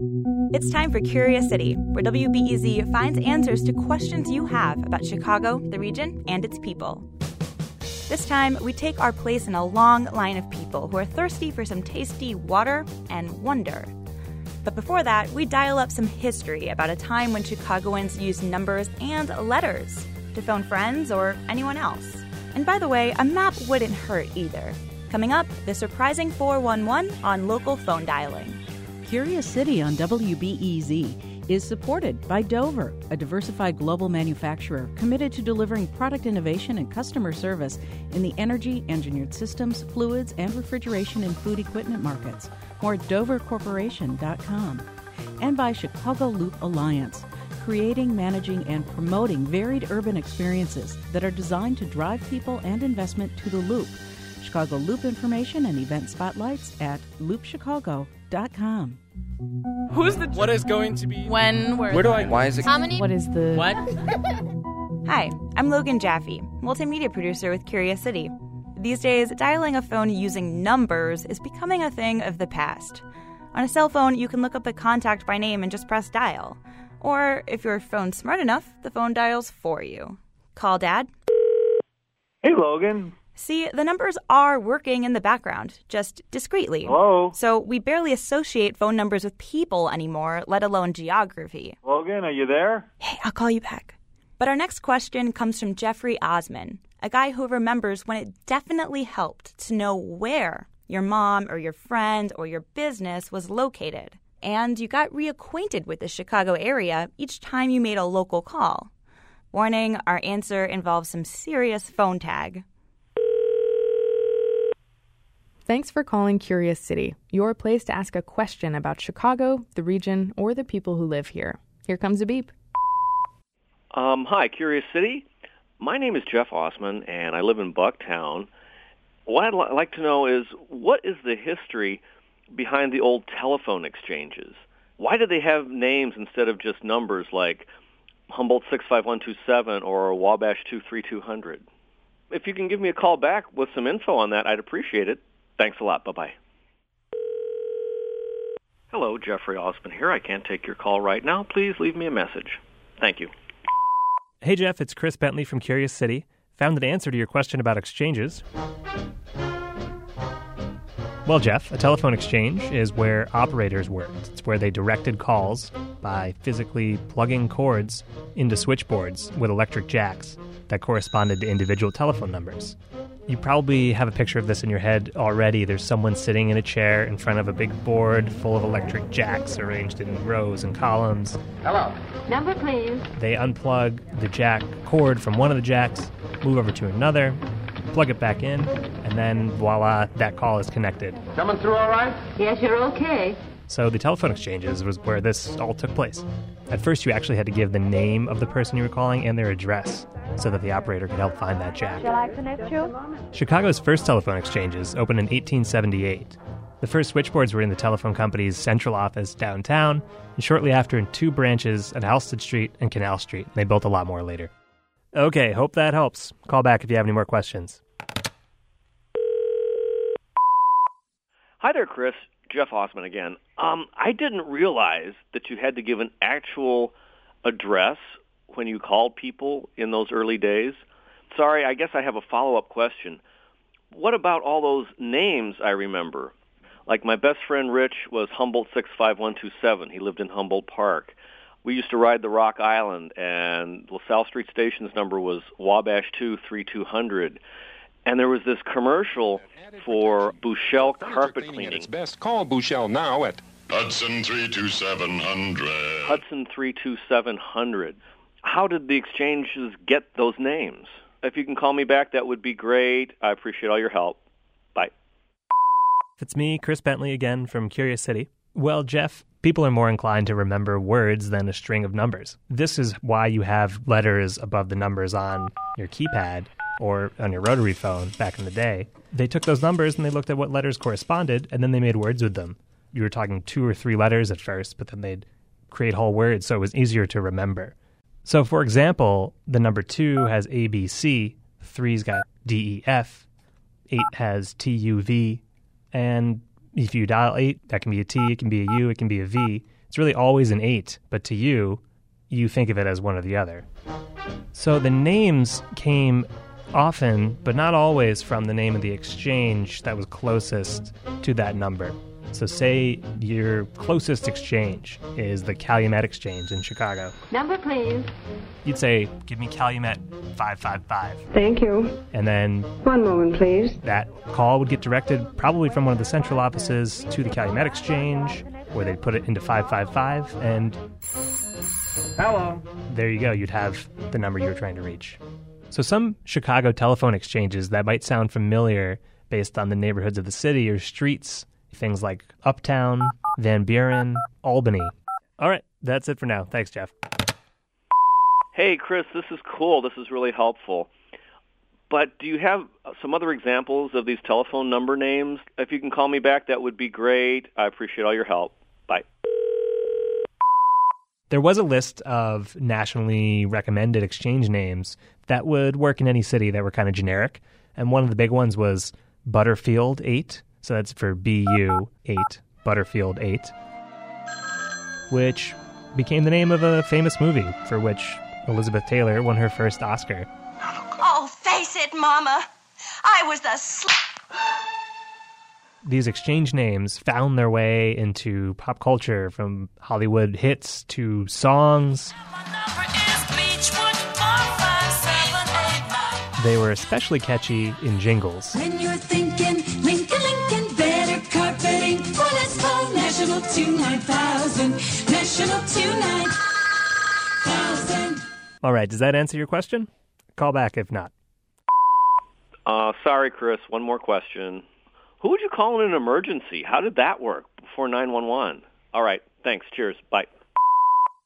It's time for Curious City, where WBEZ finds answers to questions you have about Chicago, the region, and its people. This time, we take our place in a long line of people who are thirsty for some tasty water and wonder. But before that, we dial up some history about a time when Chicagoans used numbers and letters to phone friends or anyone else. And by the way, a map wouldn't hurt either. Coming up, the surprising 411 on local phone dialing. Curious City on WBEZ is supported by Dover, a diversified global manufacturer committed to delivering product innovation and customer service in the energy, engineered systems, fluids, and refrigeration and food equipment markets. More at dovercorporation.com. And by Chicago Loop Alliance, creating, managing, and promoting varied urban experiences that are designed to drive people and investment to the Loop. Chicago Loop information and event spotlights at loopchicago.com. Who's the? What is going to be? When? Where? Where do I? Why is it? How many? What is the? What? Hi, I'm Logan Jaffe, multimedia producer with Curious City. These days, dialing a phone using numbers is becoming a thing of the past. On a cell phone, you can look up a contact by name and just press dial. Or if your phone's smart enough, the phone dials for you. Call dad. Hey, Logan. See, the numbers are working in the background, just discreetly. Hello? So we barely associate phone numbers with people anymore, let alone geography. Logan, are you there? Hey, I'll call you back. But our next question comes from Jeffrey Osman, a guy who remembers when it definitely helped to know where your mom or your friend or your business was located. And you got reacquainted with the Chicago area each time you made a local call. Warning, our answer involves some serious phone tag. Thanks for calling Curious City, your place to ask a question about Chicago, the region, or the people who live here. Here comes a beep. Um, hi, Curious City. My name is Jeff Osman, and I live in Bucktown. What I'd li- like to know is what is the history behind the old telephone exchanges? Why did they have names instead of just numbers like Humboldt 65127 or Wabash 23200? If you can give me a call back with some info on that, I'd appreciate it. Thanks a lot. Bye-bye. Hello, Jeffrey Osman here. I can't take your call right now. Please leave me a message. Thank you. Hey, Jeff, it's Chris Bentley from Curious City. Found an answer to your question about exchanges. Well, Jeff, a telephone exchange is where operators worked. It's where they directed calls by physically plugging cords into switchboards with electric jacks that corresponded to individual telephone numbers. You probably have a picture of this in your head already. There's someone sitting in a chair in front of a big board full of electric jacks arranged in rows and columns. Hello. Number, please. They unplug the jack cord from one of the jacks, move over to another, plug it back in, and then voila, that call is connected. Coming through all right? Yes, you're okay. So the telephone exchanges was where this all took place. At first, you actually had to give the name of the person you were calling and their address so that the operator could help find that jack. Shall I connect you? Chicago's first telephone exchanges opened in 1878. The first switchboards were in the telephone company's central office downtown, and shortly after in two branches at Halsted Street and Canal Street. They built a lot more later. Okay, hope that helps. Call back if you have any more questions. Hi there, Chris. Jeff Osman again. Um, I didn't realize that you had to give an actual address when you called people in those early days. Sorry, I guess I have a follow-up question. What about all those names I remember? Like my best friend Rich was Humboldt 65127. He lived in Humboldt Park. We used to ride the Rock Island, and LaSalle Street Station's number was Wabash 23200. And there was this commercial for Bouchelle carpet cleaning. It's best call Bouchelle now at Hudson 32700. Hudson 32700. How did the exchanges get those names? If you can call me back, that would be great. I appreciate all your help. Bye. It's me, Chris Bentley, again from Curious City. Well, Jeff, people are more inclined to remember words than a string of numbers. This is why you have letters above the numbers on your keypad or on your rotary phone back in the day. They took those numbers and they looked at what letters corresponded and then they made words with them. You were talking two or three letters at first, but then they'd create whole words so it was easier to remember. So, for example, the number two has ABC, three's got DEF, eight has TUV, and If you dial 8, that can be a T, it can be a U, it can be a V. It's really always an 8, but to you, you think of it as one or the other. So the names came often, but not always, from the name of the exchange that was closest to that number. So, say your closest exchange is the Calumet Exchange in Chicago. Number, please. You'd say, Give me Calumet 555. Thank you. And then One moment, please. that call would get directed probably from one of the central offices to the Calumet Exchange, where they'd put it into 555, and Hello. there you go. You'd have the number you were trying to reach. So, some Chicago telephone exchanges that might sound familiar based on the neighborhoods of the city or streets, things like Uptown, Van Buren, Albany. All right, that's it for now. Thanks, Jeff. Hey, Chris, this is cool. This is really helpful. But do you have some other examples of these telephone number names? If you can call me back, that would be great. I appreciate all your help. Bye. There was a list of nationally recommended exchange names that would work in any city that were kind of generic. And one of the big ones was Butterfield 8. So that's for BU 8, Butterfield 8, which became the name of a famous movie for which Elizabeth Taylor won her first Oscar. Oh, face it, Mama. I was the sl- These exchange names found their way into pop culture from Hollywood hits to songs. They were especially catchy in jingles. When you're thinking Lincoln, Lincoln, better carpeting. Well, let's call National 29000. National 29000. All right, does that answer your question? Call back if not. Uh, sorry, Chris. One more question. Who would you call in an emergency? How did that work before 911? All right. Thanks. Cheers. Bye.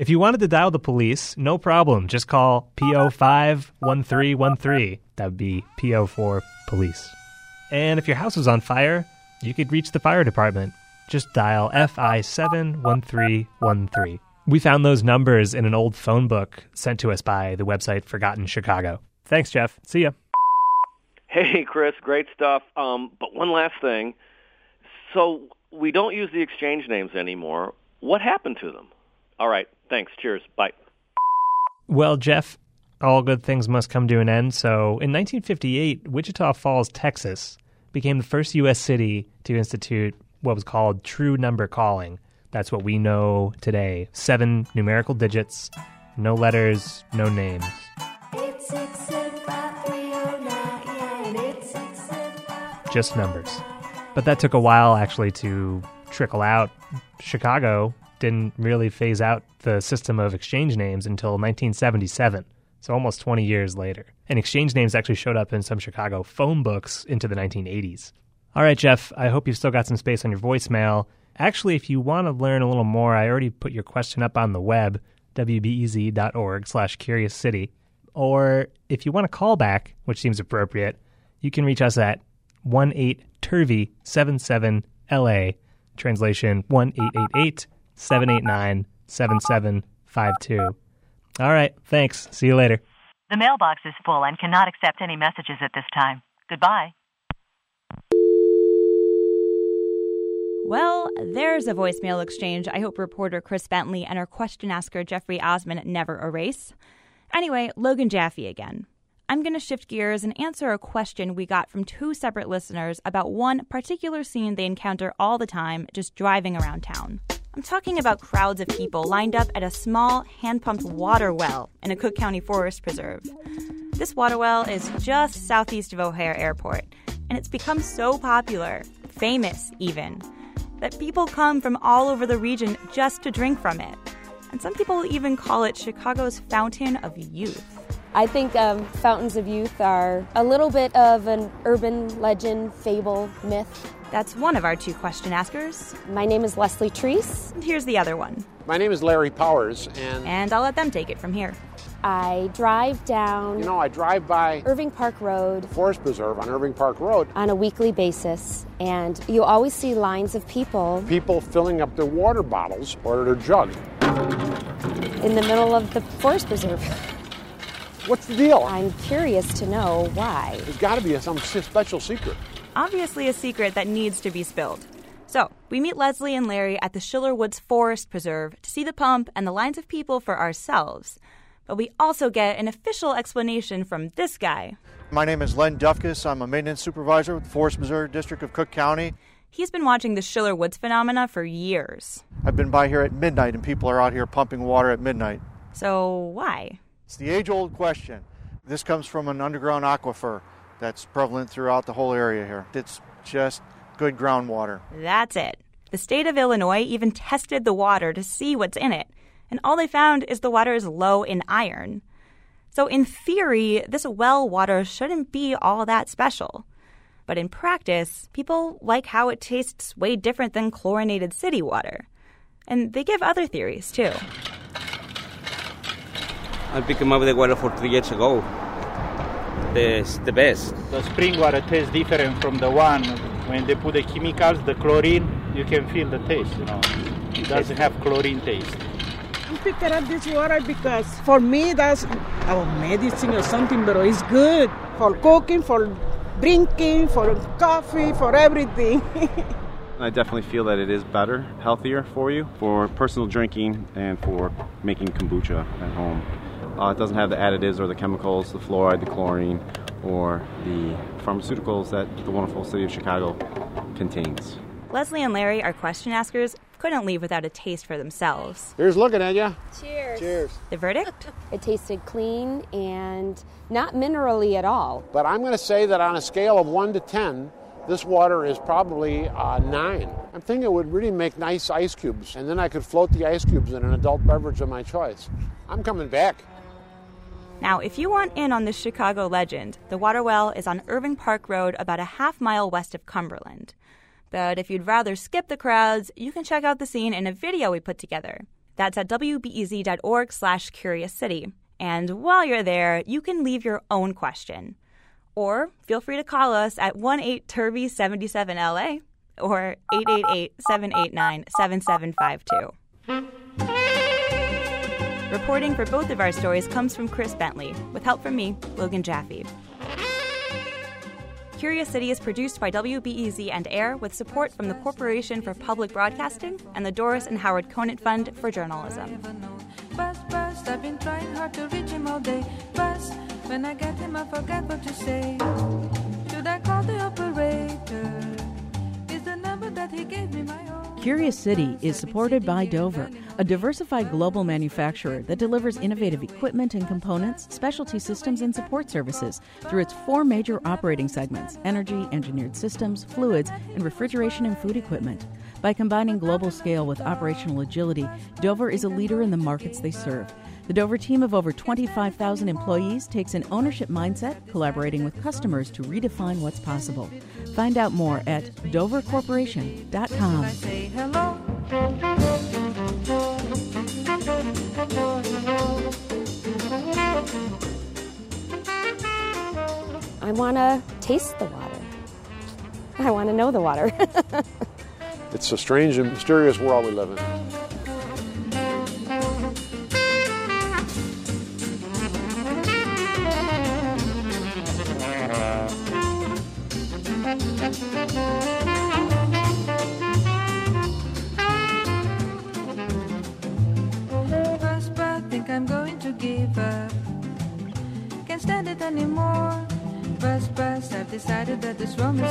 If you wanted to dial the police, no problem. Just call PO51313. That would be PO4 police. And if your house was on fire, you could reach the fire department. Just dial FI71313. We found those numbers in an old phone book sent to us by the website Forgotten Chicago. Thanks, Jeff. See ya. Hey, Chris. Great stuff. Um, but one last thing. So we don't use the exchange names anymore. What happened to them? All right. Thanks. Cheers. Bye. Well, Jeff, all good things must come to an end. So in 1958, Wichita Falls, Texas, became the first U.S. city to institute what was called true number calling. That's what we know today seven numerical digits, no letters, no names. Just numbers. But that took a while actually to trickle out. Chicago didn't really phase out the system of exchange names until 1977, so almost 20 years later. And exchange names actually showed up in some Chicago phone books into the 1980s. All right, Jeff, I hope you've still got some space on your voicemail. Actually, if you want to learn a little more, I already put your question up on the web, wbez.org slash curious city. Or if you want to call back, which seems appropriate, you can reach us at 1-8-TURVY-77-LA, translation 1-888-789-7752. All right, thanks. See you later. The mailbox is full and cannot accept any messages at this time. Goodbye. Well, there's a voicemail exchange I hope reporter Chris Bentley and our question asker Jeffrey Osman never erase. Anyway, Logan Jaffe again. I'm going to shift gears and answer a question we got from two separate listeners about one particular scene they encounter all the time just driving around town. I'm talking about crowds of people lined up at a small hand pumped water well in a Cook County Forest Preserve. This water well is just southeast of O'Hare Airport, and it's become so popular, famous even, that people come from all over the region just to drink from it. And some people even call it Chicago's fountain of youth. I think um, fountains of youth are a little bit of an urban legend, fable, myth. That's one of our two question askers. My name is Leslie Treese. And here's the other one. My name is Larry Powers, and. And I'll let them take it from here. I drive down. You know, I drive by Irving Park Road, Forest Preserve on Irving Park Road, on a weekly basis, and you always see lines of people. People filling up their water bottles or their jug. In the middle of the Forest Preserve. What's the deal? I'm curious to know why. There's got to be some special secret. Obviously, a secret that needs to be spilled. So, we meet Leslie and Larry at the Schiller Woods Forest Preserve to see the pump and the lines of people for ourselves. But we also get an official explanation from this guy. My name is Len Dufkus. I'm a maintenance supervisor with the Forest Preserve District of Cook County. He's been watching the Schiller Woods phenomena for years. I've been by here at midnight, and people are out here pumping water at midnight. So, why? It's the age old question. This comes from an underground aquifer that's prevalent throughout the whole area here. It's just good groundwater. That's it. The state of Illinois even tested the water to see what's in it, and all they found is the water is low in iron. So, in theory, this well water shouldn't be all that special. But in practice, people like how it tastes way different than chlorinated city water. And they give other theories, too. I picked up the water for three years ago. It's the best. The spring water tastes different from the one when they put the chemicals, the chlorine, you can feel the taste, you know. It doesn't have chlorine taste. I'm picking up this water because for me that's our medicine or something, but it's good for cooking, for drinking, for coffee, for everything. I definitely feel that it is better, healthier for you, for personal drinking and for making kombucha at home. Uh, it doesn't have the additives or the chemicals, the fluoride, the chlorine, or the pharmaceuticals that the wonderful city of Chicago contains. Leslie and Larry, our question askers, couldn't leave without a taste for themselves. Here's looking at you. Cheers. Cheers. The verdict? It tasted clean and not minerally at all. But I'm going to say that on a scale of 1 to 10, this water is probably uh, 9. I'm thinking it would really make nice ice cubes, and then I could float the ice cubes in an adult beverage of my choice. I'm coming back. Now, if you want in on this Chicago legend, the water well is on Irving Park Road, about a half mile west of Cumberland. But if you'd rather skip the crowds, you can check out the scene in a video we put together. That's at wbez.org slash curious city. And while you're there, you can leave your own question. Or feel free to call us at 1-8-TURVY-77-LA or 888-789-7752. Reporting for both of our stories comes from Chris Bentley, with help from me, Logan Jaffe. Curious City is produced by WBEZ and AIR with support from the Corporation for Public Broadcasting and the Doris and Howard Conant Fund for Journalism. Bus, bus, I've been trying hard to reach him all day. Bus, when I get him, I forget what to say. Should I call the operator? Is the number that he gave me my? Curious City is supported by Dover, a diversified global manufacturer that delivers innovative equipment and components, specialty systems, and support services through its four major operating segments energy, engineered systems, fluids, and refrigeration and food equipment. By combining global scale with operational agility, Dover is a leader in the markets they serve. The Dover team of over 25,000 employees takes an ownership mindset, collaborating with customers to redefine what's possible. Find out more at dovercorporation.com. I say hello. I want to taste the water. I want to know the water. It's a strange and mysterious world we live in.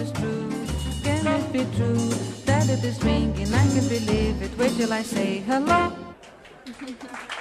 Is true. Can it be true that it is ringing? I can believe it. Wait till I say hello.